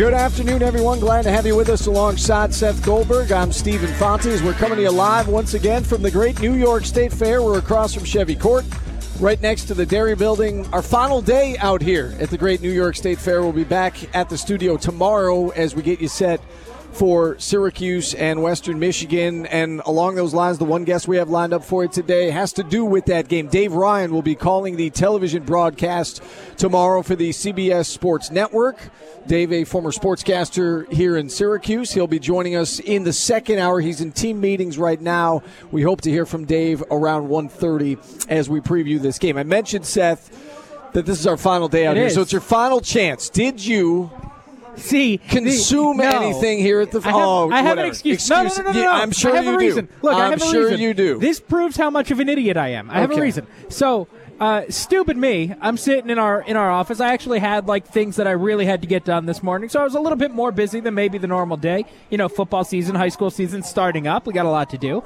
Good afternoon, everyone. Glad to have you with us alongside Seth Goldberg. I'm Stephen Fontes. we're coming to you live once again from the great New York State Fair. We're across from Chevy Court, right next to the Dairy Building. Our final day out here at the great New York State Fair. We'll be back at the studio tomorrow as we get you set for Syracuse and Western Michigan. And along those lines, the one guest we have lined up for you today has to do with that game. Dave Ryan will be calling the television broadcast tomorrow for the CBS Sports Network. Dave, a former sportscaster here in Syracuse, he'll be joining us in the second hour. He's in team meetings right now. We hope to hear from Dave around 1.30 as we preview this game. I mentioned, Seth, that this is our final day out It here. is. So it's your final chance. Did you See, consume the- no. anything here at the? I have, oh, I have an whatever. excuse. No, no, no, no, no. Yeah, I'm sure I have you a do. reason. Look, I I'm have a sure reason. you do. This proves how much of an idiot I am. I have a reason. So, uh, stupid me. I'm sitting in our in our office. I actually had like things that I really had to get done this morning, so I was a little bit more busy than maybe the normal day. You know, football season, high school season starting up. We got a lot to do.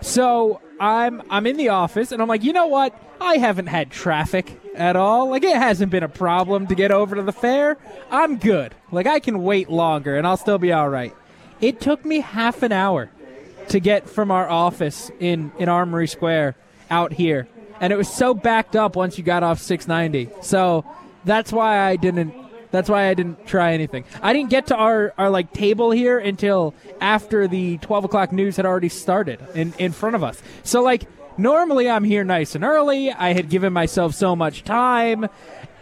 So I'm I'm in the office and I'm like, you know what? I haven't had traffic at all. Like it hasn't been a problem to get over to the fair. I'm good. Like I can wait longer and I'll still be all right. It took me half an hour to get from our office in in Armory Square out here. And it was so backed up once you got off 690. So that's why I didn't that's why I didn't try anything. I didn't get to our, our like table here until after the twelve o'clock news had already started in, in front of us. So like normally I'm here nice and early. I had given myself so much time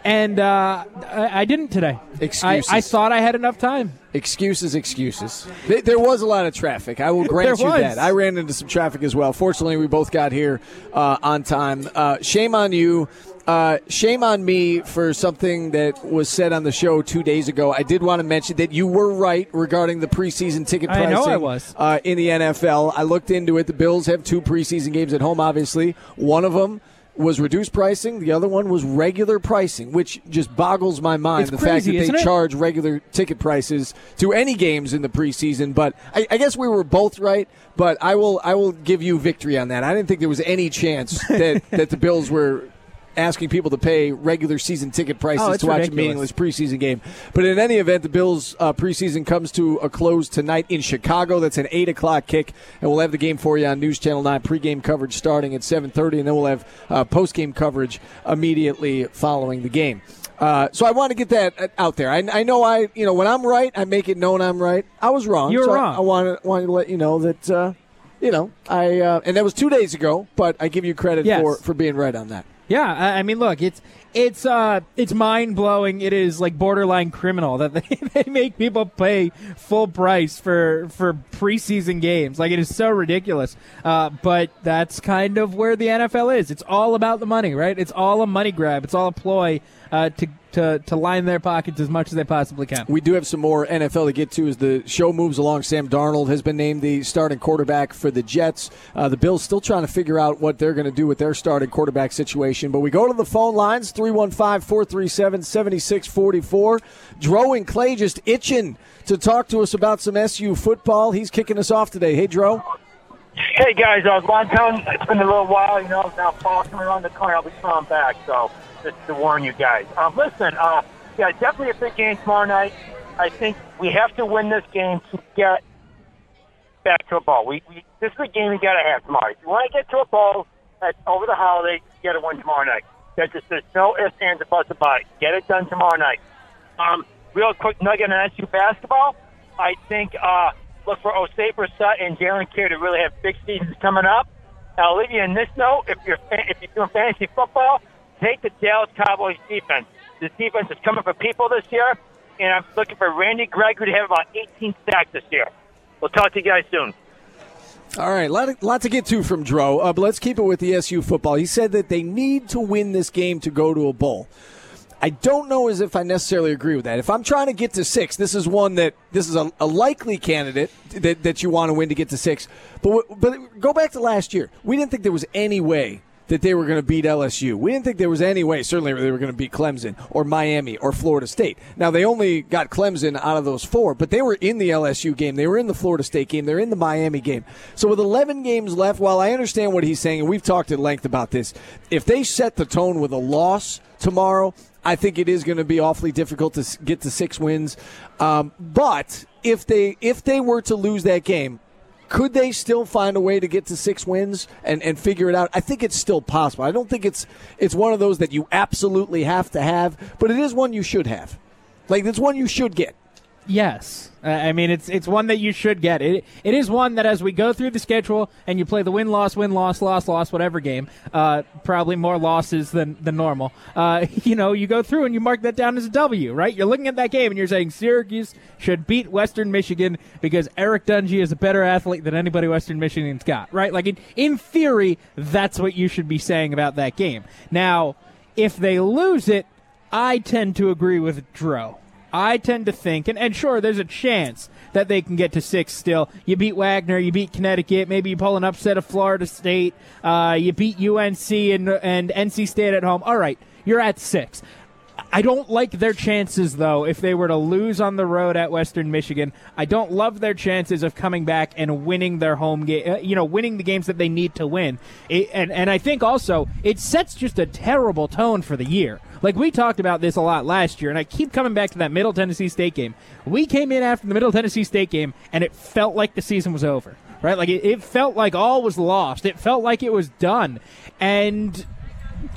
and uh, I, I didn't today. Excuses. I, I thought I had enough time. Excuses, excuses. Th- There was a lot of traffic. I will grant you was. that. I ran into some traffic as well. Fortunately, we both got here uh, on time. Uh, shame on you. Uh, shame on me for something that was said on the show two days ago. I did want to mention that you were right regarding the preseason ticket I pricing. know I was. Uh, in the NFL. I looked into it. The Bills have two preseason games at home, obviously. One of them was reduced pricing. The other one was regular pricing, which just boggles my mind. It's the fact that they charge regular ticket prices to any games in the preseason. But I, I guess we were both right. But I will I will give you victory on that. I didn't think there was any chance that, that the Bills were asking people to pay regular season ticket prices Oh, to watch a meaningless preseason game. But in any event, the Bills' uh, preseason comes to a close tonight in Chicago. That's an eight o'clock kick, and we'll have the game for you on News Channel Nine pregame coverage starting at seven thirty, and then we'll have uh, postgame coverage immediately following the game. Uh, so I want to get that uh, out there. I, I know I, you know, when I'm right, I make it known I'm right. I was wrong. You were so I- wrong. I, want to want to let you know that, uh, you know, I uh, and that was two days ago, but I give you credit Yes. for for being right on that. Yeah, I, I mean, look, it's it's uh it's mind blowing. It is like borderline criminal that they, they make people pay full price for for preseason games. Like it is so ridiculous. Uh, but that's kind of where the NFL is. It's all about the money, right? It's all a money grab. It's all a ploy uh, to to to line their pockets as much as they possibly can. We do have some more NFL to get to as the show moves along. Sam Darnold has been named the starting quarterback for the Jets. Uh, the Bills still trying to figure out what they're going to do with their starting quarterback situation. But we go to the phone lines 315 437 7644. Dro and Clay just itching to talk to us about some SU football. He's kicking us off today. Hey, Dro. Hey guys, uh, long time. It's been a little while, you know. Now fall coming around the corner, I'll be coming back. So just to warn you guys. Um, listen, uh, yeah, definitely a big game tomorrow night. I think we have to win this game to get back to a ball. We, we this is a game we got to have tomorrow. If you want to get to a ball at, over the holiday, you got to win tomorrow night. There's just there's no ifs, ands, or buts about it. Get it done tomorrow night. Um, real quick nugget on SU basketball. I think uh, look for Oshae Brissett and Jalen Carey to really have big seasons coming up. I'll leave you in this note: if you're if you're doing fantasy football, take the Dallas Cowboys defense. This defense is coming for people this year, and I'm looking for Randy Gregory to have about 18 sacks this year. We'll talk to you guys soon. All right, lot, lot to get to from Dro, uh, but let's keep it with the SU football. He said that they need to win this game to go to a bowl. I don't know as if I necessarily agree with that. If I'm trying to get to six, this is one that this is a, a likely candidate that, that you want to win to get to six. But but go back to last year. We didn't think there was any way that they were going to beat LSU. We didn't think there was any way, certainly, they were going to beat Clemson or Miami or Florida State. Now, they only got Clemson out of those four, but they were in the LSU game. They were in the Florida State game. They're in the Miami game. So, with 11 games left, while I understand what he's saying, and we've talked at length about this, if they set the tone with a loss tomorrow, I think it is going to be awfully difficult to get to six wins. Um, but if they if they were to lose that game, could they still find a way to get to six wins and, and figure it out? I think it's still possible. I don't think it's it's one of those that you absolutely have to have, but it is one you should have. Like it's one you should get. Yes, uh, I mean it's it's one that you should get. It it is one that as we go through the schedule and you play the win loss win loss loss loss whatever game, uh, probably more losses than than normal. Uh, you know, you go through and you mark that down as a W, right? You're looking at that game and you're saying Syracuse should beat Western Michigan because Eric Dungey is a better athlete than anybody Western Michigan's got, right? Like in, in theory, that's what you should be saying about that game. Now, if they lose it, I tend to agree with Dro. I tend to think, and, and sure, there's a chance that they can get to six still. You beat Wagner, you beat Connecticut, maybe you pull an upset of Florida State, uh, you beat UNC and, and NC State at home. All right, you're at six. I don't like their chances, though, if they were to lose on the road at Western Michigan. I don't love their chances of coming back and winning their home game, uh, you know, winning the games that they need to win. It, and, and I think also it sets just a terrible tone for the year. Like we talked about this a lot last year, and I keep coming back to that Middle Tennessee State game. We came in after the Middle Tennessee State game, and it felt like the season was over, right? Like it, it felt like all was lost. It felt like it was done, and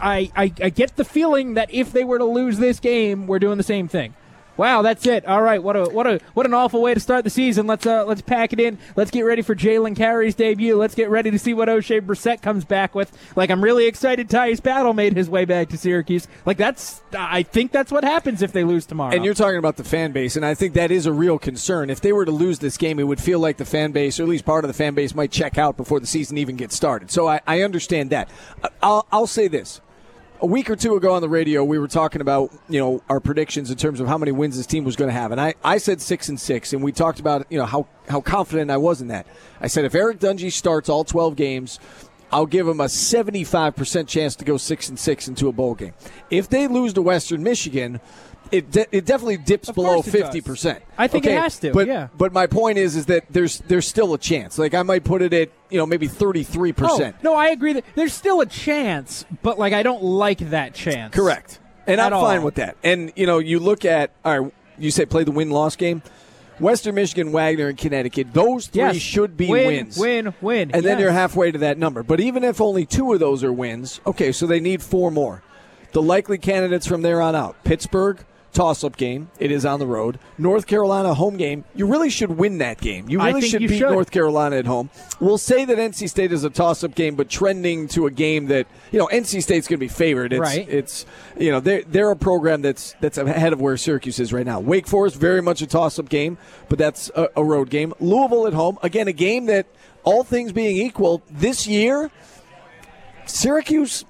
I, I I get the feeling that if they were to lose this game, we're doing the same thing. Wow, that's it. All right, what a what a what an awful way to start the season. Let's uh let's pack it in. Let's get ready for Jalen Carey's debut. Let's get ready to see what Oshae Brissett comes back with. Like I'm really excited. Tyus Battle made his way back to Syracuse. Like that's I think that's what happens if they lose tomorrow. And you're talking about the fan base, and I think that is a real concern. If they were to lose this game, it would feel like the fan base, or at least part of the fan base, might check out before the season even gets started. So I, I understand that. I'll I'll say this a week or two ago on the radio, we were talking about you know our predictions in terms of how many wins this team was going to have, and I, I said six and six, and we talked about you know how how confident I was in that. I said if Eric Dungey starts all twelve games. I'll give him a 75% chance to go 6 and 6 into a bowl game. If they lose to Western Michigan, it de- it definitely dips Of below fifty percent. I think it has to, But yeah. but my point is is that there's there's still a chance. Like I might put it at you know maybe thirty three percent. Oh, no, I agree that there's still a chance, but like I don't like that chance. Correct. And I'm fine with that. And you know, you look at all right, you say play the win loss game. Western Michigan, Wagner, and Connecticut. Those three Yes. should be Win, wins. win, win. And then you're halfway to that number. But even if only two of those are wins, okay, so they need four more. The likely candidates from there on out Pittsburgh, toss up game. It is on the road. North Carolina, home game. You really should win that game. You really should you beat should. North Carolina at home. We'll say that NC State is a toss up game, but trending to a game that, you know, NC State's going to be favored. It's, Right. It's, you know, they're, they're a program that's, that's ahead of where Syracuse is right now. Wake Forest, very much a toss up game, but that's a, a road game. Louisville at home, again, a game that, all things being equal, this year, Syracuse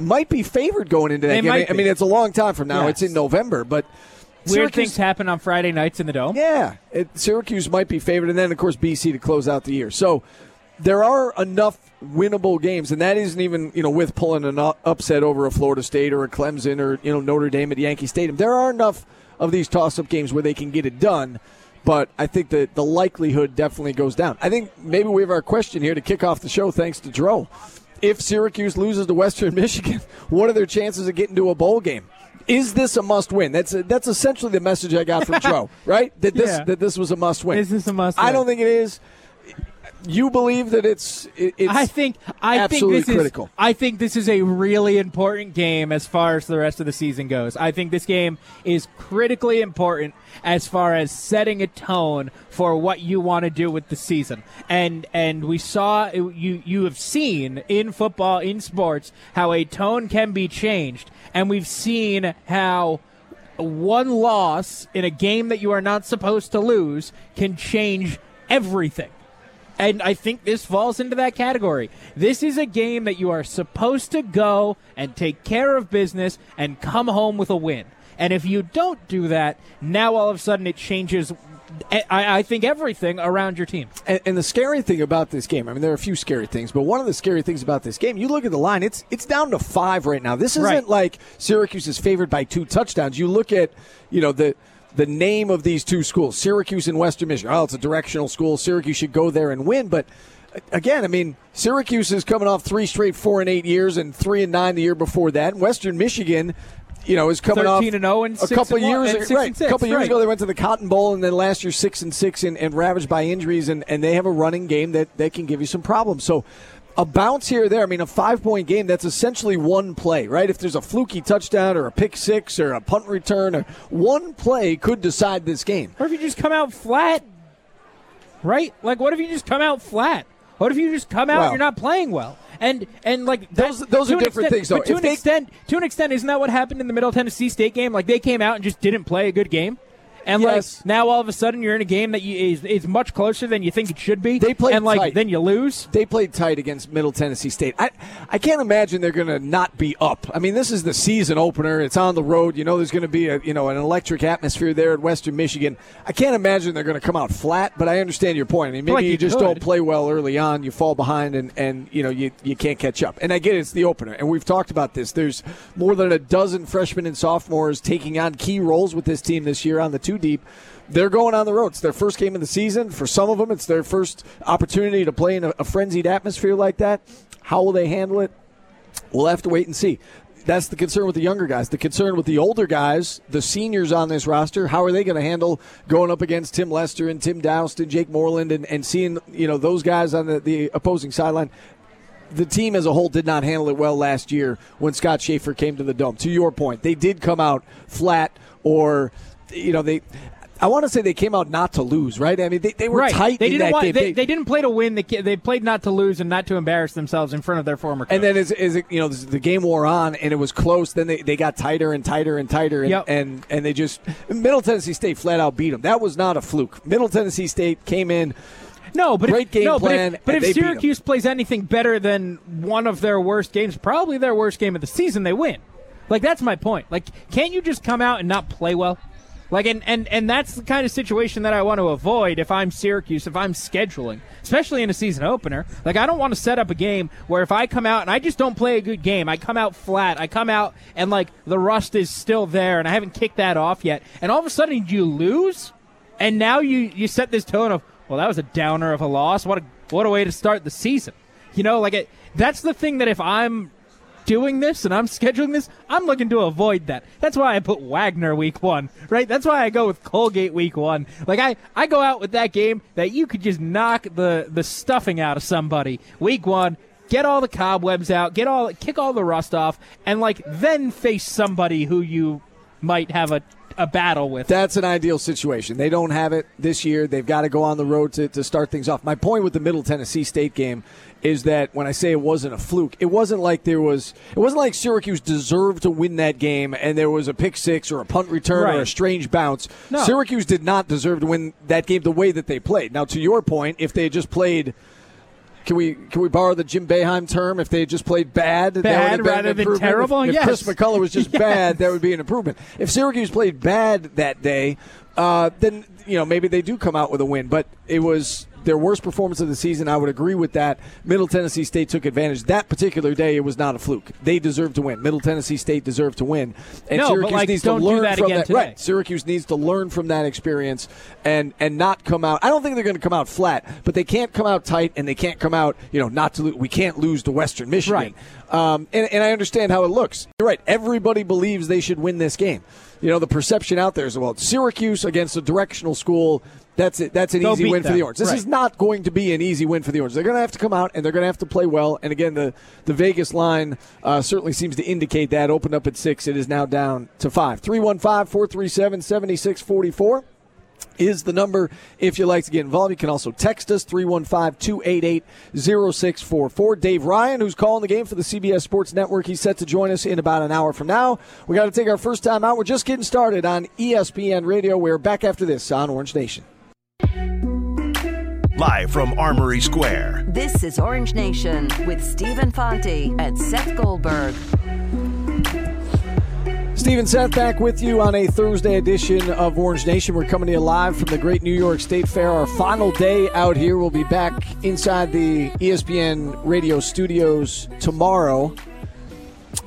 might be favored going into that They game. I mean, I mean, it's a long time from now. Yes. It's in November, but Weird Syracuse, things happen on Friday nights in the dome. yeah, it, Syracuse might be favored, and then of course BC to close out the year. So there are enough winnable games, and that isn't even you know with pulling an upset over a Florida State or a Clemson or you know Notre Dame at Yankee Stadium. There are enough of these toss-up games where they can get it done. But I think that the likelihood definitely goes down. I think maybe we have our question here to kick off the show, thanks to Dro. If Syracuse loses to Western Michigan, what are their chances of getting to a bowl game? Is this a must win? That's that's essentially the message I got from Dro, right? That this Yeah. that this was a must win. Is this a must I don't think it is. You believe that it's it's I think I think this critical. is I think this is a really important game as far as the rest of the season goes. I think this game is critically important as far as setting a tone for what you want to do with the season. And and we saw you you have seen in football in sports how a tone can be changed and we've seen how one loss in a game that you are not supposed to lose can change everything. And I think this falls into that category. This is a game that you are supposed to go and take care of business and come home with a win. And if you don't do that, now all of a sudden it changes, eh, I, I think, everything around your team. And, and the scary thing about this game, I mean, there are a few scary things, but one of the scary things about this game, you look at the line, it's it's down to five right now. This isn't Right. like Syracuse is favored by two touchdowns. You look at, you know, the the name of these two schools, Syracuse and Western Michigan. Oh, it's a directional school. Syracuse should go there and win, but. Uh, again, I mean, Syracuse is coming off three straight four and eight years, and three and nine the year before that. Western Michigan, you know, is coming off 13 and 0 and a couple and years and right, six, a couple years right. ago they went to the Cotton Bowl, and then last year six and six, and, and ravaged by injuries, and, and they have a running game that, that can give you some problems. So a bounce here or there, I mean, a five point game, that's essentially one play, right? If there's a fluky touchdown or a pick six or a punt return, or one play could decide this game. Or if you just come out flat, right? Like, what if you just come out flat? What if you just come out and you're not playing well? And and like Those- that- those to are different extent- things, though. But to If an they- extent, to an extent, isn't that what happened in the Middle Tennessee State game? Like they came out and just didn't play a good game. And Yes. like now, all of a sudden, you're in a game that you, is, is much closer than you think it should be. They played and like tight. then you lose. They played tight against Middle Tennessee State. I, I can't imagine they're going to not be up. I mean, this is the season opener. It's on the road. You know, there's going to be a you know an electric atmosphere there at Western Michigan. I can't imagine they're going to come out flat. But I understand your point. I mean, maybe like you, you just don't play well early on. You fall behind, and and you know you you can't catch up. And I get it, it's the opener, and we've talked about this. There's more than a dozen freshmen and sophomores taking on key roles with this team this year on the two deep. They're going on the road. It's their first game of the season. For some of them, it's their first opportunity to play in a, a frenzied atmosphere like that. How will they handle it? We'll have to wait and see. That's the concern with the younger guys. The concern with the older guys, the seniors on this roster, how are they going to handle going up against Tim Lester and Tim Daoust and Jake Moreland and, and seeing you know those guys on the, the opposing sideline? the team as a whole did not handle it well last year when Scott Shafer came to the dome. To your point, they did come out flat, or you know they. I want to say they came out not to lose, right? I mean, they, they were right. tight they in didn't that want, game. They, they didn't play to win. They, they played not to lose and not to embarrass themselves in front of their former. Coach. And then as, as it, you know, the game wore on and it was close. Then they, they got tighter and tighter and tighter, and, Yep. and and they just Middle Tennessee State flat out beat them. That was not a fluke. Middle Tennessee State came in. No, but Great if, game no, plan, But if, but if they. Syracuse plays anything better than one of their worst games, probably their worst game of the season, they win. Like that's my point. Like, can't you just come out and not play well? Like, and, and, and that's the kind of situation that I want to avoid if I'm Syracuse, if I'm scheduling, especially in a season opener. Like, I don't want to set up a game where if I come out and I just don't play a good game, I come out flat, I come out and like the rust is still there and I haven't kicked that off yet, and all of a sudden you lose, and now you you set this tone of well that was a downer of a loss. What a what a way to start the season. You know like it that's the thing that if i'm doing this and i'm scheduling this i'm looking to avoid that that's why i put wagner week one right that's why i go with colgate week one like i i go out with that game that you could just knock the the stuffing out of somebody week one get all the cobwebs out get all kick all the rust off and like then face somebody who you might have a a battle with That's an ideal situation. They don't have it this year. They've got to go on the road to, to start things off. My point with the Middle Tennessee State game is that when I say it wasn't a fluke, it wasn't like there was it wasn't like Syracuse deserved to win that game and there was a pick six or a punt return or a strange bounce. No. Syracuse did not deserve to win that game the way that they played. Now to your point, if they had just played can we can we borrow the Jim Boeheim term? If they had just played bad, that would Bad have been an rather than terrible? If, if Yes. Chris McCullough was just Yes. bad, that would be an improvement. If Syracuse played bad that day, uh, then you know maybe they do come out with a win. But it was their worst performance of the season. I would agree with that. Middle Tennessee State took advantage that particular day. It was not a fluke. They deserved to win. Middle Tennessee State deserved to win, and No, but, Syracuse like, needs don't to do learn that from again that. today. Right, Syracuse needs to learn from that experience and and not come out. I don't think they're going to come out flat, but they can't come out tight and they can't come out. You know, not to lo- we can't lose to Western Michigan. Right. Um, and, and I understand how it looks. You're right. Everybody believes they should win this game. You know, the perception out there is well, Syracuse against a directional school. That's it. That's an easy win for the Orange. This Right. is not going to be an easy win for the Orange. They're going to have to come out and they're going to have to play well. And again, the the Vegas line uh, certainly seems to indicate that. Opened up at six, it is now down to five. 315-437-7644 is the number if you'd like to get involved. You can also text us 315-288-0644. Dave Ryan, who's calling the game for the CBS Sports Network, he's set to join us in about an hour from now. We got to take our first time out. We're just getting started on ESPN Radio. We're back after this on Orange Nation. Live from Armory Square. This is Orange Nation with Stephen Fonte and Seth Goldberg. Stephen Seth back with you on a Thursday edition of Orange Nation. We're coming to you live from the great New York State Fair. Our final day out here. We'll be back inside the ESPN radio studios tomorrow.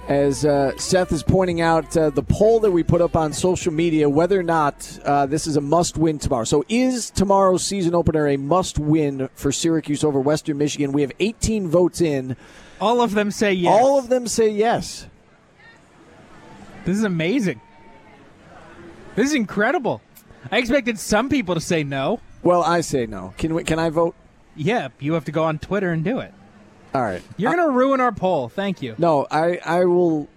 As uh, Seth is pointing out, uh, the poll that we put up on social media, whether or not uh, this is a must win tomorrow. So, is tomorrow's season opener a must win for Syracuse over Western Michigan? We have 18 votes in. All of them say yes. All of them say yes. This is amazing. This is incredible. I expected some people to say no. Well, I say no. Can we, can I vote? Yeah, you have to go on Twitter and do it. All right. You're going to ruin our poll. Thank you. No, I, I will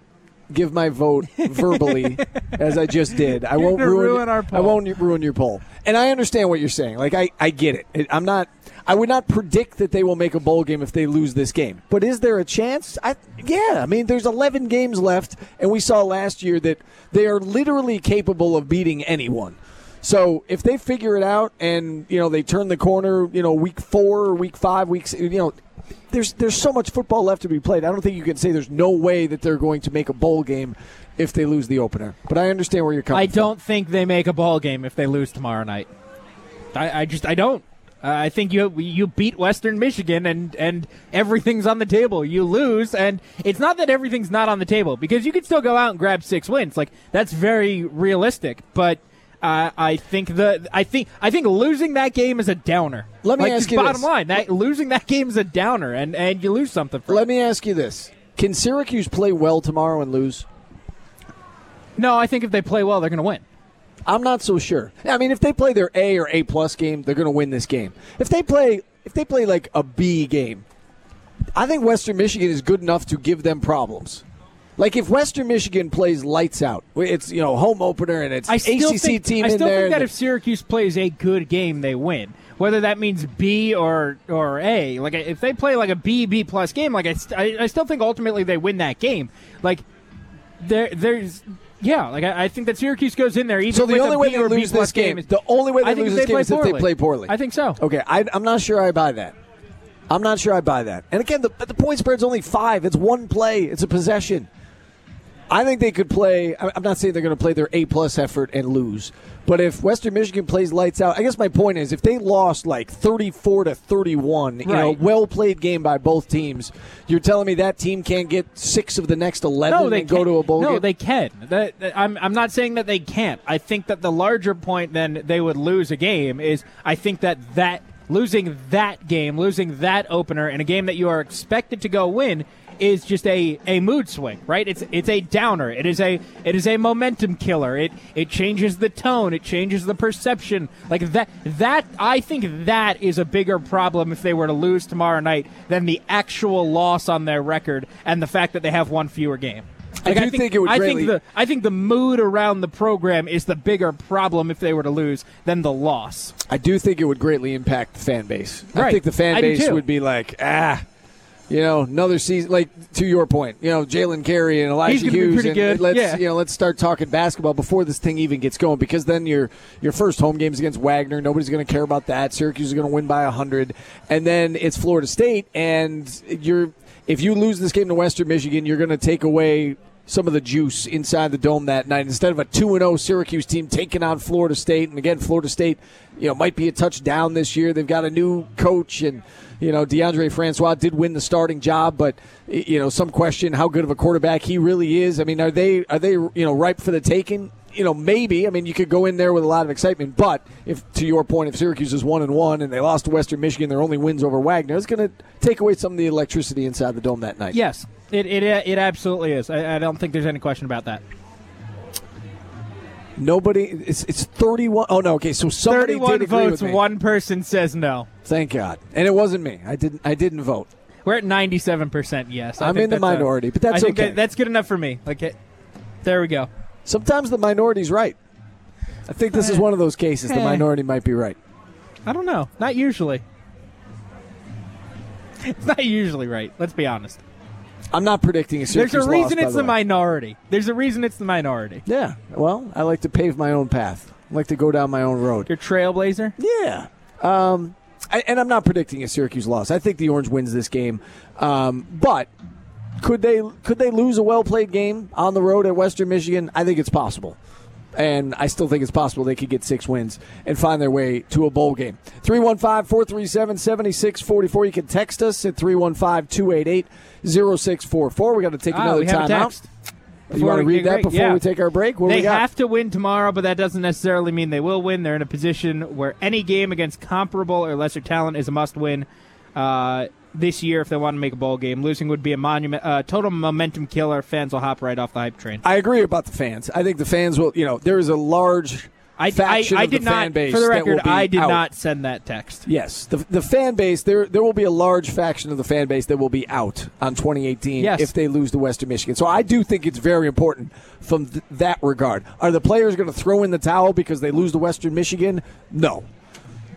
give my vote verbally as I just did. I You're won't ruin, ruin our I won't ruin your poll. And I understand what you're saying. Like I, I get it. it. I'm not I would not predict that they will make a bowl game if they lose this game. But is there a chance? I yeah, I mean there's 11 games left and we saw last year that they are literally capable of beating anyone. So if they figure it out and you know they turn the corner, you know week 4 or week 5, weeks you know there's there's so much football left to be played. I don't think you can say there's no way that they're going to make a bowl game if they lose the opener. But I understand where you're coming from. I from. don't think they make a bowl game if they lose tomorrow night. I, I just I don't. Uh, I think you you beat Western Michigan and and everything's on the table. You lose and it's not that everything's not on the table because you could still go out and grab six wins. Like that's very realistic, but. Uh, I think the I think I think losing that game is a downer. Let me Like, ask you bottom this. line that losing that game is a downer, and and you lose something. For Let me ask you this: Can Syracuse play well tomorrow and lose? no, I think if they play well, they're going to win. I'm not so sure. I mean, if they play their A or A plus game, they're going to win this game. If they play, if they play like a B game, I think Western Michigan is good enough to give them problems. Like if Western Michigan plays lights out, it's you know home opener and it's I still ACC think, team I in still think that if Syracuse plays a good game, they win. Whether that means B or or A, like if they play like a B B plus game, like I, st- I, I still think ultimately they win that game. Like there there's yeah, like I, I think that Syracuse goes in there even so the only way B they lose this game, is- the only way they lose this they game is if they play poorly. I think so. Okay, I, I'm not sure I buy that. I'm not sure I buy that. And again, the, the point spread's only five. It's one play. It's a possession. I think they could play. I- I'm not saying they're going to play their A plus effort and lose, but if Western Michigan plays lights out, I guess my point is if they lost like 34 to 31, you know, Right. well played game by both teams, you're telling me that team can't get six of the next 11 no, they and go to a bowl no, game? they can. That, that- I'm, I'm not saying that they can't. I think that the larger point then they would lose a game is I think that that losing that game, losing that opener in a game that you are expected to go win is just a, a mood swing, right? It's it's a downer. It is a it is a momentum killer. It it changes the tone. It changes the perception. Like that that I think that is a bigger problem if they were to lose tomorrow night than the actual loss on their record and the fact that they have one fewer game. I do think it would I think the I think the mood around the program is the bigger problem if they were to lose than the loss. I do think it would greatly impact the fan base. I think the fan I base would be like, ah, you know, another season. Like to your point, you know, Jalen Carey and Elijah He's gonna be Hughes. pretty and good. Let's Yeah. you know, let's start talking basketball before this thing even gets going, because then your your first home game is against Wagner. Nobody's going to care about that. Syracuse is going to win by hundred, and then it's Florida State, and you're if you lose this game to Western Michigan, you're going to take away some of the juice inside the dome that night. Instead of a two and zero Syracuse team taking on Florida State, and again, Florida State, you know, might be a touchdown this year. They've got a new coach, and you know, Deondre Francois did win the starting job, but you know, some question how good of a quarterback he really is. I mean, are they are they you know ripe for the taking? You know, maybe. I mean, you could go in there with a lot of excitement, but if to your point, if Syracuse is one and one and they lost to Western Michigan, their only wins over Wagner, it's going to take away some of the electricity inside the dome that night. Yes, it it, it absolutely is. I, I don't think there's any question about that. Nobody. It's it's thirty-one. Oh no. Okay, so somebody Thirty-one votes. One person says no. Thank God, and it wasn't me. I didn't. I didn't vote. We're at ninety-seven percent yes. I I'm in the that's a- minority, but that's okay. that- that's good enough for me. Like, it, there we go. Sometimes the minority's right. I think this is one of those cases. The minority might be right. I don't know. Not usually. It's not usually right. Let's be honest. I'm not predicting a Syracuse loss. There's a reason by it's the way. minority. There's a reason it's the minority. Yeah. Well, I like to pave my own path. I like to go down my own road. You're trailblazer. Yeah. Um, I, and I'm not predicting a Syracuse loss. I think the Orange wins this game. Um, but could they could they lose a well played game on the road at Western Michigan? I think it's possible. And I still think it's possible they could get six wins and find their way to a bowl game. 315 437 7644. You can text us at 315 288 0644. we got to take Ah, another we have time out. text. You want to read that great- before yeah. we take our break? What they we got? have to win tomorrow, but that doesn't necessarily mean they will win. They're in a position where any game against comparable or lesser talent is a must-win uh, this year if they want to make a bowl game. Losing would be a monument, uh, total momentum killer. Fans will hop right off the hype train. I agree about the fans. I think the fans will, you know, there is a large I, I, faction I of did the not, fan base for the record, I did out. not send that text. Yes, the, the fan base there there will be a large faction of the fan base that will be out on 2018 Yes. if they lose to Western Michigan. So I do think it's very important from th- that regard. Are the players going to throw in the towel because they lose to Western Michigan? No.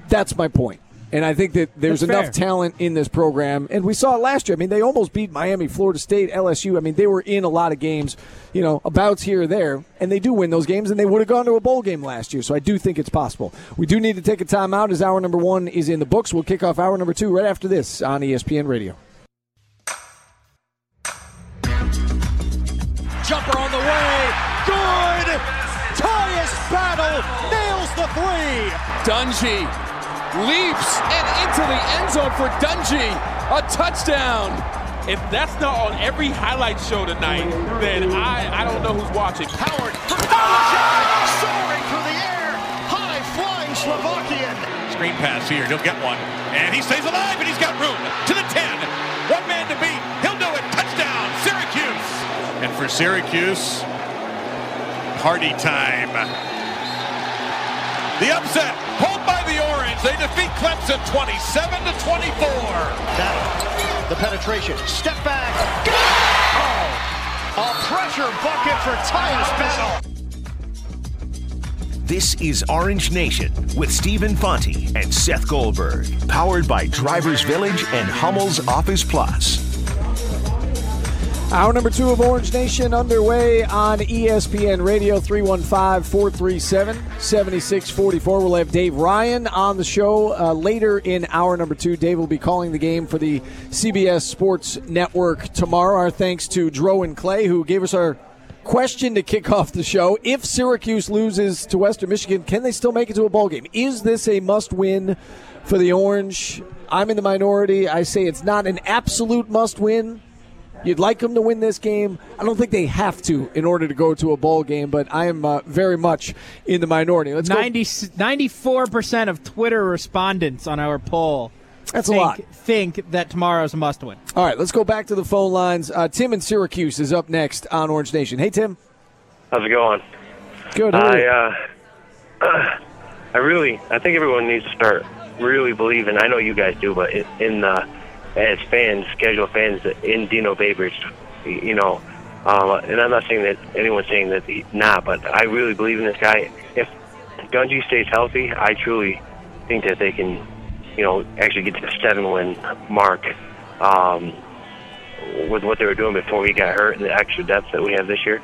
That's my point. And I think that there's That's enough fair. talent in this program. And we saw it last year. I mean, they almost beat Miami, Florida State, LSU. I mean, they were in a lot of games, you know, abouts here or there, and they do win those games, and they would have gone to a bowl game last year. So I do think it's possible. We do need to take a timeout as hour number one is in the books. We'll kick off hour number two right after this on ESPN Radio. Jumper on the way. Good. Tyus Battle nails the three. Dungey leaps and into the end zone for Dungey. A touchdown. If that's not on every highlight show tonight, then I, I don't know who's watching. Howard for oh! Soaring through the air. High flying Slovakian. Screen pass here. He'll get one. And he stays alive, and he's got room to the 10. One man to beat. He'll do it. Touchdown, Syracuse. And for Syracuse, party time. The upset, pulled by. They defeat Clemson 27 to 24. The penetration. Step back. Oh. A pressure bucket for Tyus Battle. This is Orange Nation with Stephen Fonte and Seth Goldberg, powered by Drivers Village and Hummel's Office Plus. Hour number two of Orange Nation underway on ESPN Radio 315 437 7644. We'll have Dave Ryan on the show uh, later in hour number two. Dave will be calling the game for the CBS Sports Network tomorrow. Our thanks to Dro and Clay, who gave us our question to kick off the show. If Syracuse loses to Western Michigan, can they still make it to a bowl game? Is this a must win for the Orange? I'm in the minority. I say it's not an absolute must win. You'd like them to win this game. I don't think they have to in order to go to a bowl game, but I am uh, very much in the minority. Let's go. 94 percent of Twitter respondents on our poll. That's a think, lot. Think that tomorrow's a must-win. All right, let's go back to the phone lines. Uh, Tim in Syracuse is up next on Orange Nation. Hey, Tim. How's it going? Good. how are you? I uh, I really I think everyone needs to start really believing. I know you guys do, but in, in the as fans, casual fans, in Dino Babers, you know. Uh, and I'm not saying that anyone's saying that he's not, but I really believe in this guy. If Dungey stays healthy, I truly think that they can, you know, actually get to the seven-win mark. Um, with what they were doing before he got hurt and the extra depth that we have this year.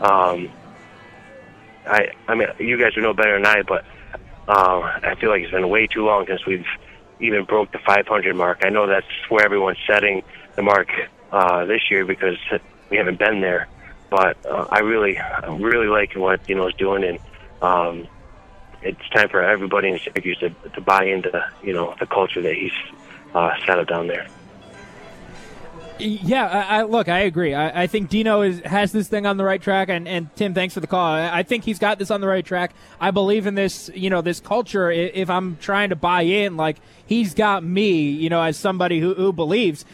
Um, I I mean, you guys would know better than I, but uh, I feel like it's been way too long since we've even broke the 500 mark. I know that's where everyone's setting the mark uh, this year because we haven't been there. But uh, I really, I really like what you know is doing, and um, it's time for everybody in Syracuse to, to buy into you know the culture that he's uh, set up down there. Yeah, I, I look. I agree. I, I think Dino is has this thing on the right track, and, and Tim, thanks for the call. I, I think he's got this on the right track. I believe in this. You know, this culture. If I'm trying to buy in, like he's got me. You know, as somebody who, who believes.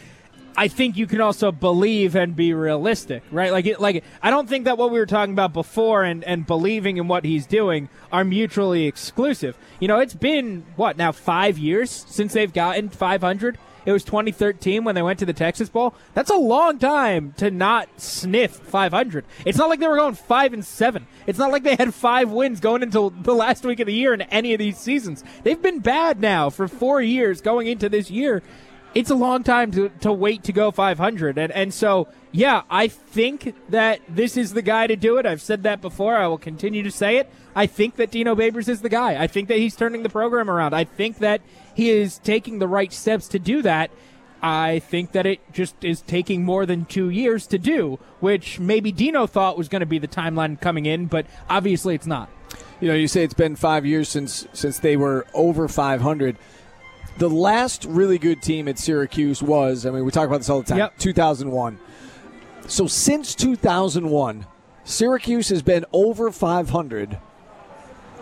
I think you can also believe and be realistic, right? Like, it, like I don't think that what we were talking about before and and believing in what he's doing are mutually exclusive. You know, it's been what now five years since they've gotten 500. It was 2013 when they went to the Texas Bowl. That's a long time to not sniff 500. It's not like they were going five and seven. It's not like they had five wins going into the last week of the year in any of these seasons. They've been bad now for four years going into this year. It's a long time to, to wait to go 500. And, and so, yeah, I think that this is the guy to do it. I've said that before. I will continue to say it. I think that Dino Babers is the guy. I think that he's turning the program around. I think that he is taking the right steps to do that. I think that it just is taking more than two years to do, which maybe Dino thought was going to be the timeline coming in, but obviously it's not. You know, you say it's been five years since since they were over 500. The last really good team at Syracuse was, I mean, we talk about this all the time, Yep. 2001. So since 2001, Syracuse has been over 500.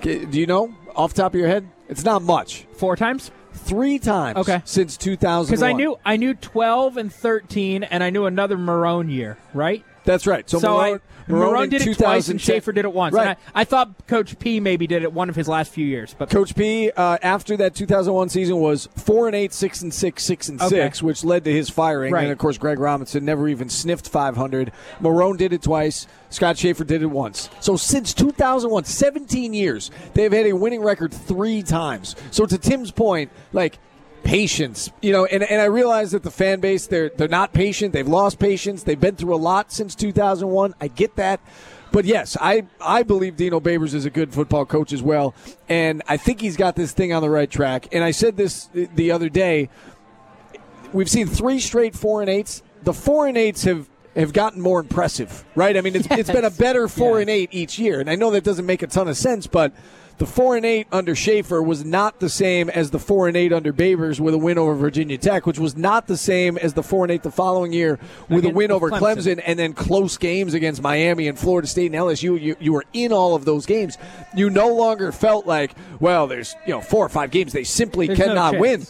Do you know off the top of your head? It's not much. Four times? Three times Okay. since 2001. Because I knew I knew 12 and 13, and I knew another Marrone year, right? That's right. So, Marrone, I, Marrone, in did it twice, and Shafer did it once. Right. I, I thought Coach P maybe did it one of his last few years, but Coach P, uh, after that 2001 season, was four and eight, six and six, six and Okay. six, which led to his firing. Right. And of course, Greg Robinson never even sniffed 500. Marrone did it twice. Scott Shafer did it once. So since 2001, 17 years, they've had a winning record three times. So to Tim's point, like patience, you know, and, and I realize that the fan base they're they're not patient. They've lost patience. They've been through a lot since 2001. I get that. But yes, I, I believe Dino Babers is a good football coach as well. And I think he's got this thing on the right track. And I said this the other day. We've seen three straight four and eights. The four and eights have, have gotten more impressive, right? I mean, it's, it's been a better four and eight each year. And I know that doesn't make a ton of sense, but the four and eight under Shafer was not the same as the four and eight under Babers with a win over Virginia Tech, which was not the same as the four and eight the following year with a win over Clemson. Clemson and then close games against Miami and Florida State and LSU. You, you were in all of those games. You no longer felt like, well, there's you know four or five games they simply There's no cannot win.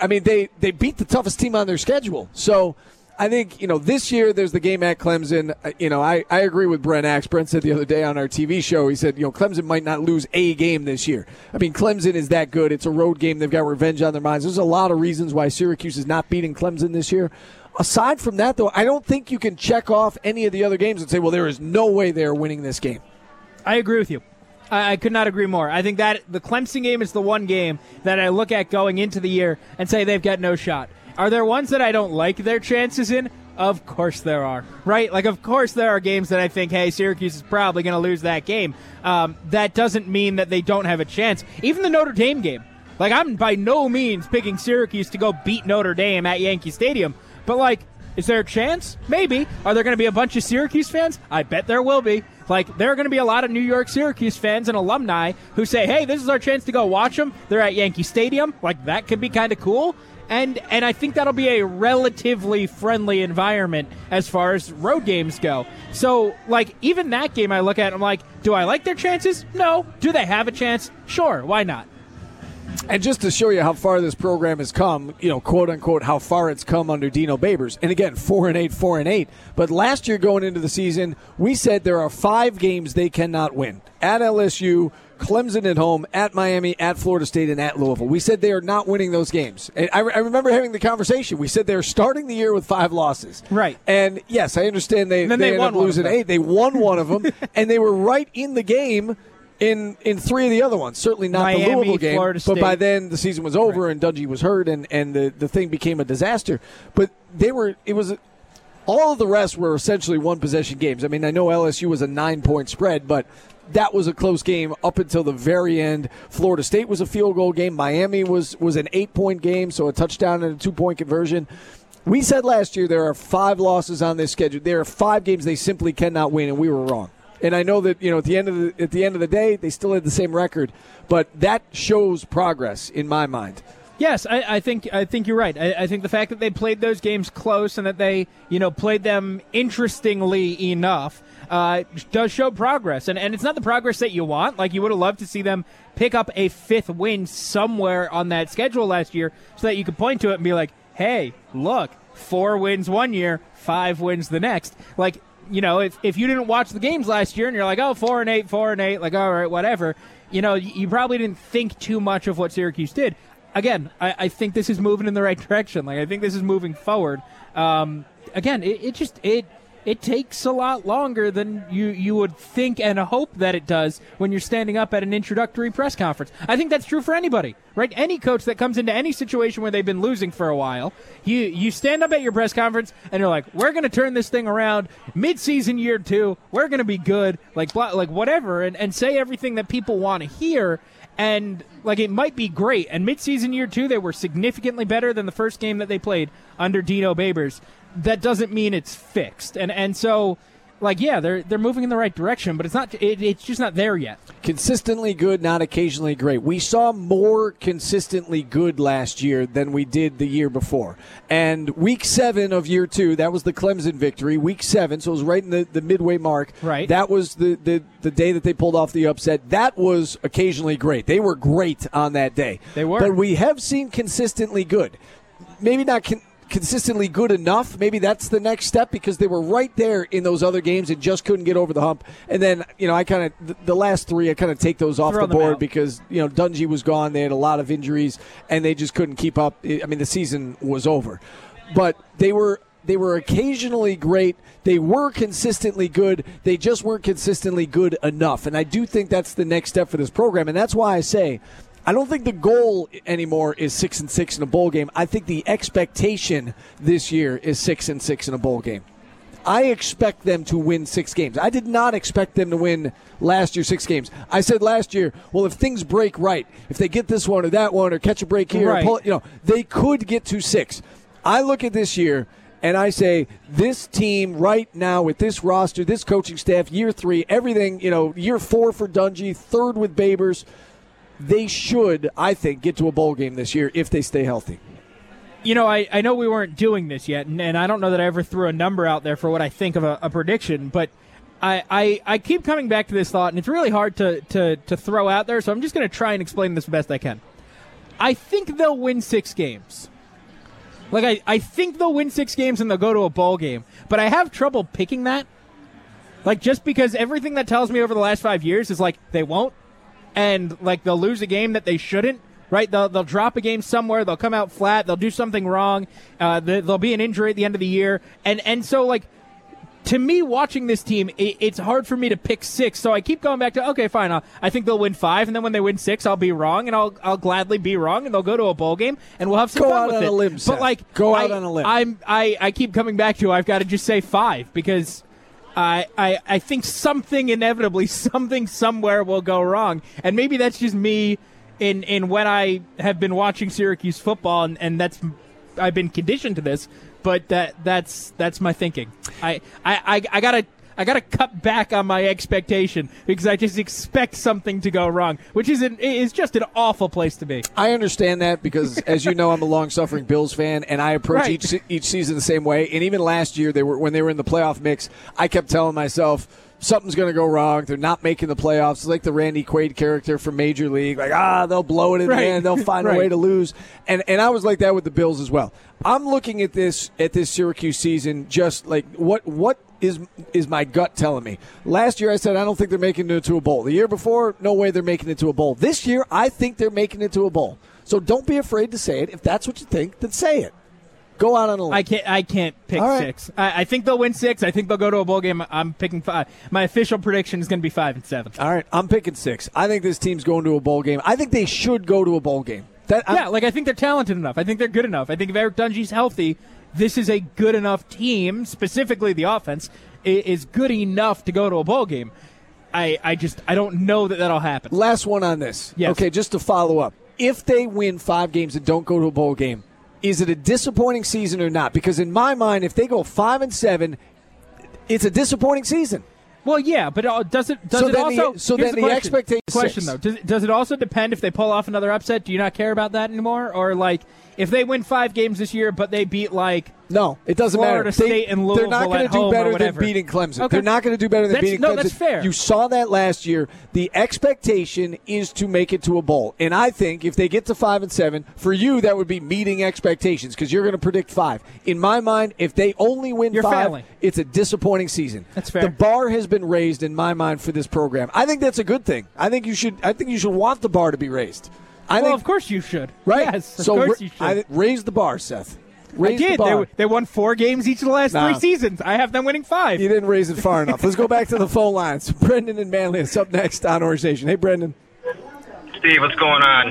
I mean, they they beat the toughest team on their schedule. So I think you know this year there's the game at Clemson. Uh, You know, I, I agree with Brent Axe. Brent said the other day on our TV show, he said you know Clemson might not lose a game this year. I mean, Clemson is that good. It's a road game. They've got revenge on their minds. There's a lot of reasons why Syracuse is not beating Clemson this year. Aside from that, though, I don't think you can check off any of the other games and say, well, there is no way they are winning this game. I agree with you. I, I could not agree more. I think that the Clemson game is the one game that I look at going into the year and say they've got no shot. Are there ones that I don't like their chances in? Of course there are. Right? Like, of course there are games that I think, hey, Syracuse is probably going to lose that game. Um, that doesn't mean that they don't have a chance. Even the Notre Dame game. Like, I'm by no means picking Syracuse to go beat Notre Dame at Yankee Stadium. But, like, is there a chance? Maybe. Are there going to be a bunch of Syracuse fans? I bet there will be. Like, there are going to be a lot of New York Syracuse fans and alumni who say, hey, this is our chance to go watch them. They're at Yankee Stadium. Like, that could be kind of cool. And, and I think that'll be a relatively friendly environment as far as road games go. So, like, even that game I look at, I'm like, do I like their chances? No. Do they have a chance? Sure. Why not? And just to show you how far this program has come, you know, quote unquote, how far it's come under Dino Babers. And again, four and eight, four and eight. But last year going into the season, we said there are five games they cannot win at LSU, Clemson at home, at Miami, at Florida State, and at Louisville. We said they are not winning those games. And I, I remember having the conversation. We said they're starting the year with five losses. Right. And yes, I understand they, And then they, they won up losing eight. They won one of them, and they were right in the game. In, in three of the other ones, certainly not the Miami, Louisville game, Florida but by then the season was over and Dungey was hurt and, and the, the thing became a disaster. But they were it was all of the rest were essentially one possession games. I mean, I know LSU was a nine point spread, but that was a close game up until the very end. Florida State was a field goal game. Miami was was an eight point game, so a touchdown and a two point conversion. We said last year there are five losses on this schedule. There are five games they simply cannot win, and we were wrong. And I know that you know at the end of the at the end of the day they still had the same record, but that shows progress in my mind. Yes, I, I think I think you're right. I, I think the fact that they played those games close and that they you know played them interestingly enough uh, does show progress. And and it's not the progress that you want. Like you would have loved to see them pick up a fifth win somewhere on that schedule last year, so that you could point to it and be like, hey, look, four wins one year, five wins the next. Like, you know, if, if you didn't watch the games last year and you're like, oh, four and eight, four and eight, like, all right, whatever, you know, you probably didn't think too much of what Syracuse did. Again, I, I think this is moving in the right direction. Like, I think this is moving forward. Um, again, it, it just, it, it takes a lot longer than you, you would think and hope that it does when you're standing up at an introductory press conference. I think that's true for anybody, right? Any coach that comes into any situation where they've been losing for a while, you you stand up at your press conference and you're like, "We're going to turn this thing around mid-season year 2. We're going to be good." Like blah, like whatever and and say everything that people want to hear and like it might be great. And midseason year two, they were significantly better than the first game that they played under Dino Babers. That doesn't mean it's fixed. And and so, like yeah, they're they're moving in the right direction, but it's not. It, it's just not there yet. Consistently good, not occasionally great. We saw more consistently good last year than we did the year before. And week seven of year two, that was the Clemson victory. Week seven, so it was right in the, the midway mark. Right. That was the, the, the day that they pulled off the upset. That was occasionally great. They were great on that day. They were. But we have seen consistently good. Maybe not. Con- consistently good enough. Maybe that's the next step because they were right there in those other games and just couldn't get over the hump. And then, you know, I kind of, the, the last three, I kind of take those off Throw the board out. because, you know, Dungey was gone. They had a lot of injuries and they just couldn't keep up. I mean, the season was over. But they were. They were occasionally great. They were consistently good. They just weren't consistently good enough. And I do think that's the next step for this program. And that's why I say I don't think the goal anymore is six and six in a bowl game. I think the expectation this year is six and six in a bowl game. I expect them to win six games. I did not expect them to win last year six games. I said last year, well, if things break right, if they get this one or that one or catch a break here, or Right. pull, you know, they could get to six. I look at this year and I say this team right now with this roster, this coaching staff, year three, everything, you know, year four for Dungey, third with Babers, they should, I think, get to a bowl game this year if they stay healthy. You know, I, I know we weren't doing this yet, and, and I don't know that I ever threw a number out there for what I think of a, a prediction, but I, I, I keep coming back to this thought, and it's really hard to, to, to throw out there, so I'm just going to try and explain this best I can. I think they'll win six games. Like, I, I think they'll win six games and they'll go to a bowl game, but I have trouble picking that. Like, just because everything that tells me over the last five years is like, they won't, and like they'll lose a game that they shouldn't. Right? They'll they'll drop a game somewhere. They'll come out flat. They'll do something wrong. Uh, there- there'll be an injury at the end of the year, and and so like to me, watching this team, it, it's hard for me to pick six. So I keep going back to okay, fine. I'll, I think they'll win five, and then when they win six, I'll be wrong, and I'll I'll gladly be wrong, and they'll go to a bowl game, and we'll have some Go fun out with on it. a limb, but like, Go out I- on a limb. I'm I I keep coming back to I've got to just say five because. I, I, I think something inevitably, something somewhere will go wrong. And maybe that's just me in, in when I have been watching Syracuse football, and, and that's I've been conditioned to this, but that that's that's my thinking. I, I, I, I gotta I gotta cut back on my expectation because I just expect something to go wrong, which is an, is just an awful place to be. I understand that because, as you know, I'm a long-suffering Bills fan, and I approach Right. each each season the same way. And even last year, they were when they were in the playoff mix, I kept telling myself something's going to go wrong. They're not making the playoffs. It's like the Randy Quaid character from Major League, like ah, they'll blow it in Right. the end. They'll find a way to lose. And and I was like that with the Bills as well. I'm looking at this at this Syracuse season, just like what what is is my gut telling me. Last year I said I don't think they're making it to a bowl. The year before, no way they're making it to a bowl. This year I think they're making it to a bowl. So don't be afraid to say it. If that's what you think, then say it. Go out on a limb. I can't. I can't pick right. six. I, I think they'll win six. I think they'll go to a bowl game. I'm picking five. My official prediction is going to be five and seven. All right, I'm picking six. I think this team's going to a bowl game. I think they should go to a bowl game. That yeah, like I think they're talented enough. I think they're good enough. I think if Eric Dungey's healthy, this is a good enough team. Specifically, the offense is good enough to go to a bowl game. I, I just I don't know that that'll happen. Last one on this. Yes. Okay, just to follow up. If they win five games and don't go to a bowl game, is it a disappointing season or not? Because in my mind, if they go five and seven, it's a disappointing season. Well, yeah, but uh, does it does So it then the- also? so then the question. expectation- Question six. though, does, does it also depend if they pull off another upset? Do you not care about that anymore, or like if they win five games this year, but they beat like No, it doesn't Florida matter. They- State and They're not going to do better than beating Clemson. Okay. They're not going to do better than That's- beating no, Clemson. that's fair. You saw that last year. The expectation is to make it to a bowl, and I think if they get to five and seven, for you that would be meeting expectations because you're going to predict five. In my mind, if they only win You're five, failing. it's a disappointing season. That's fair. The bar has been raised in my mind for this program. I think that's a good thing. I think you should. I think you should want the bar to be raised. I well, think, of course you should. right? Yes, of so course ra- you should. I, raise the bar, Seth. I Raise the did. bar. They, they won four games each of the last Nah. three seasons. I have them winning five. You didn't raise it far enough. Let's go back to the phone lines. Brendan and Manlius is up next on Orange Nation. Hey, Brendan. Steve, what's going on?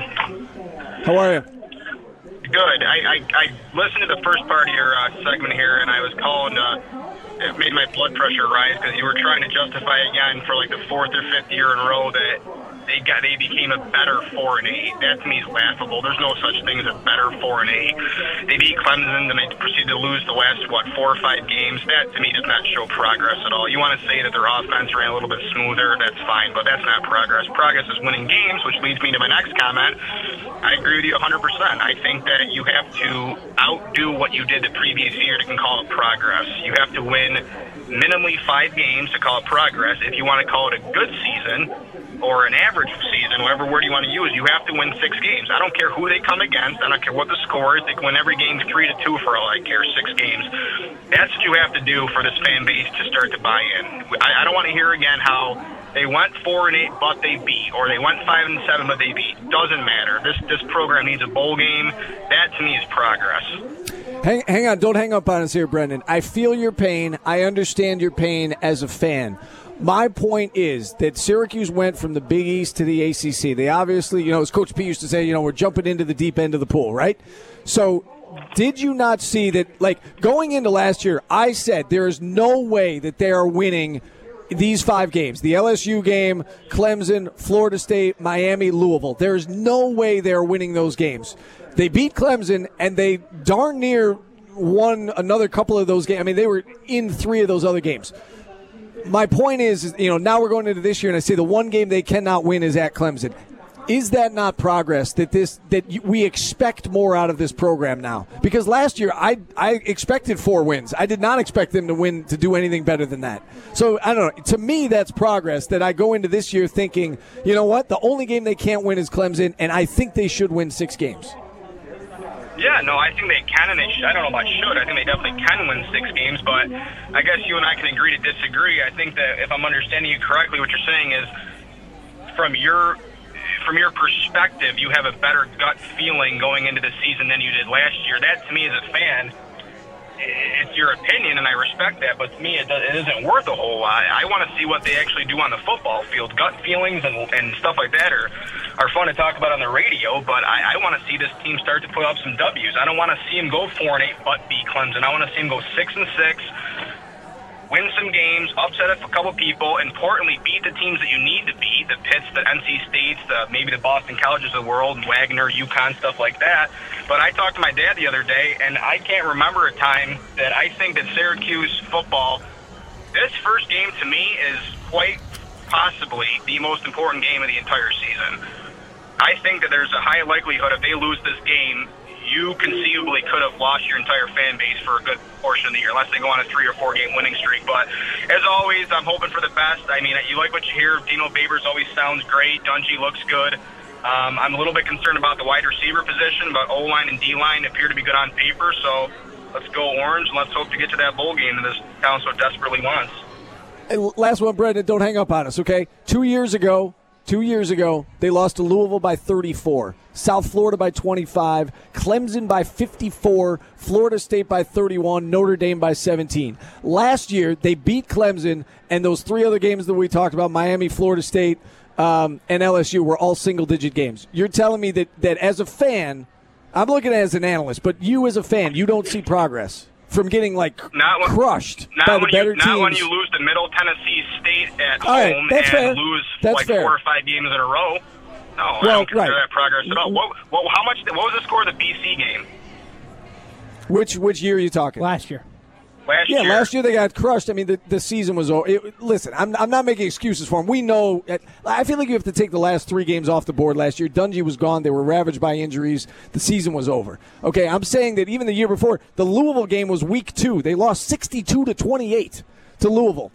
How are you? Good. I, I, I listened to the first part of your uh, segment here, and I was calling. Uh, it made my blood pressure rise because you were trying to justify again for like the fourth or fifth year in a row that they got they became a better four and eight. That to me is laughable. There's no such thing as a better four and eight. They beat Clemson, and they proceeded to lose the last what four or five games. That to me does not show progress at all. You want to say that their offense ran a little bit smoother, that's fine, but that's not progress. Progress is winning games, which leads me to my next comment. I agree with you 100%. I think that you have to outdo what you did the previous year to can call it progress. You have to win minimally five games to call it progress. If you want to call it a good season or an average season, whatever word you want to use, you have to win six games. I don't care who they come against. I don't care what the score is. They can win every game three to two for all I care, six games. That's what you have to do for this fan base to start to buy in. I, I don't want to hear again how they went four and eight, but they beat, or they went five and seven, but they beat. Doesn't matter. This this program needs a bowl game. That to me is progress. Hang, hang on. Don't hang up on us here, Brendan. I feel your pain. I understand your pain as a fan. My point is that Syracuse went from the Big East to the ACC. They obviously, you know, as Coach P used to say, you know, we're jumping into the deep end of the pool, right? So, did you not see that, like, going into last year, I said there is no way that they are winning these five games the LSU game, Clemson, Florida State, Miami, Louisville. There's no way they're winning those games. They beat Clemson and they darn near won another couple of those games. I mean, they were in three of those other games. My point is, you know, now we're going into this year and I say the one game they cannot win is at Clemson. Is that not progress that this that we expect more out of this program now? Because last year I I expected four wins. I did not expect them to win to do anything better than that. So I don't know. To me, that's progress. That I go into this year thinking, you know what, the only game they can't win is Clemson, and I think they should win six games. Yeah, no, I think they can and they should. I don't know about should. I think they definitely can win six games, but I guess you and I can agree to disagree. I think that if I'm understanding you correctly, what you're saying is from your from your perspective, you have a better gut feeling going into the season than you did last year. That to me as a fan, it's your opinion, and I respect that. But to me, it, it isn't worth a whole lot. I want to see what they actually do on the football field. Gut feelings and, and stuff like that are are fun to talk about on the radio. But I, I want to see this team start to put up some W's. I don't want to see them go four and eight, but beat Clemson. I want to see them go six and six. Win some games, upset a couple people, importantly, beat the teams that you need to beat the Pitts, the NC States, the maybe the Boston Colleges of the world, Wagner, UConn, stuff like that. But I talked to my dad the other day, and I can't remember a time that I think that Syracuse football, this first game to me is quite possibly the most important game of the entire season. I think that there's a high likelihood if they lose this game, you conceivably could have lost your entire fan base for a good portion of the year, unless they go on a three or four game winning streak. But as always, I'm hoping for the best. I mean, you like what you hear. Dino Babers always sounds great. Dungey looks good. Um, I'm a little bit concerned about the wide receiver position, but O line and D line appear to be good on paper. So let's go orange and let's hope to get to that bowl game that this town so desperately wants. And last one, Brendan, don't hang up on us, okay? Two years ago, two years ago, they lost to Louisville by 34, South Florida by 25, Clemson by 54, Florida State by 31, Notre Dame by 17. Last year, they beat Clemson, and those three other games that we talked about, Miami, Florida State, um, and LSU, were all single digit games. You're telling me that, that as a fan, I'm looking at as an analyst, but you as a fan, you don't see progress from getting like Not when, crushed not by the when better you, Not when you lose to Middle Tennessee State at All right, home that's and fair. lose That's like fair. four or five games in a row. No, I Well, don't consider right. that progress at all. What, what, how much? What was the score of the BC game? Which which year are you talking? Last year. Last yeah, year. last year they got crushed. I mean, the, the season was over. It, listen, I'm, I'm not making excuses for them. We know. I feel like you have to take the last three games off the board last year. Dungey was gone. They were ravaged by injuries. The season was over. Okay, I'm saying that even the year before, the Louisville game was week two. They lost 62 to 28 to Louisville.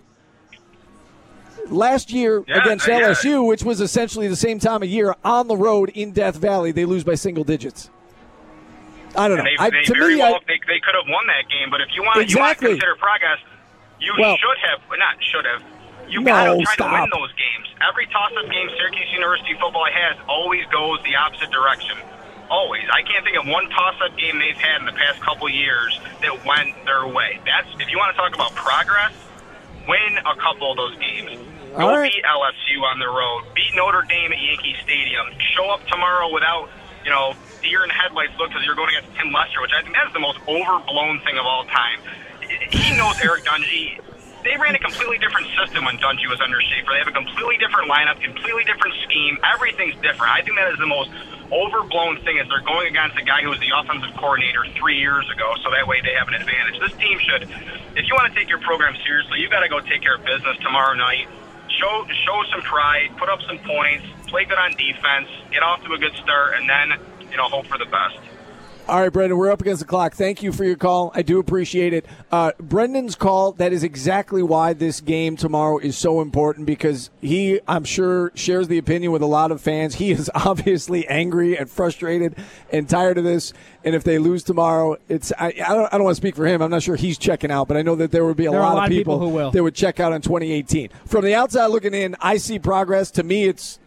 Last year Yeah, against uh, yeah. LSU, which was essentially the same time of year on the road in Death Valley, they lose by single digits. I don't know. They, I, they to me, well I, they, they could have won that game, but if you want Exactly. you want to consider progress, you Well- should have not should have. You No, gotta try stop. to win those games. Every toss-up game Syracuse University football has always goes the opposite direction. Always. I can't think of one toss-up game they've had in the past couple years that went their way. That's if you want to talk about progress, win a couple of those games. Go right. beat LSU on the road. Beat Notre Dame at Yankee Stadium. Show up tomorrow without, you know, deer in headlights look because you're going against Tim Lester, which I think that's the most overblown thing of all time. He knows Eric Dungey. They ran a completely different system when Dungey was under Shafer. They have a completely different lineup, completely different scheme. Everything's different. I think that is the most overblown thing is they're going against a guy who was the offensive coordinator three years ago, so that way they have an advantage. This team should, if you want to take your program seriously, you got to go take care of business tomorrow night. Show show some pride, put up some points, play good on defense, get off to a good start, and then you know hope for the best. All right, Brendan, we're up against the clock. Thank you for your call. I do appreciate it. Uh, Brendan's call, that is exactly why this game tomorrow is so important because he, I'm sure, shares the opinion with a lot of fans. He is obviously angry and frustrated and tired of this. And if they lose tomorrow, it's I, I, don't, I don't want to speak for him. I'm not sure he's checking out, but I know that there would be a, lot, a lot of people, people who will. that would check out in 2018. From the outside looking in, I see progress. To me, it's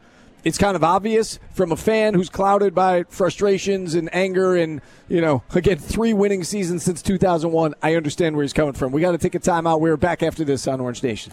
it's kind of obvious from a fan who's clouded by frustrations and anger and you know again three winning seasons since 2001 i understand where he's coming from. We got to take a timeout we're back after this on orange nation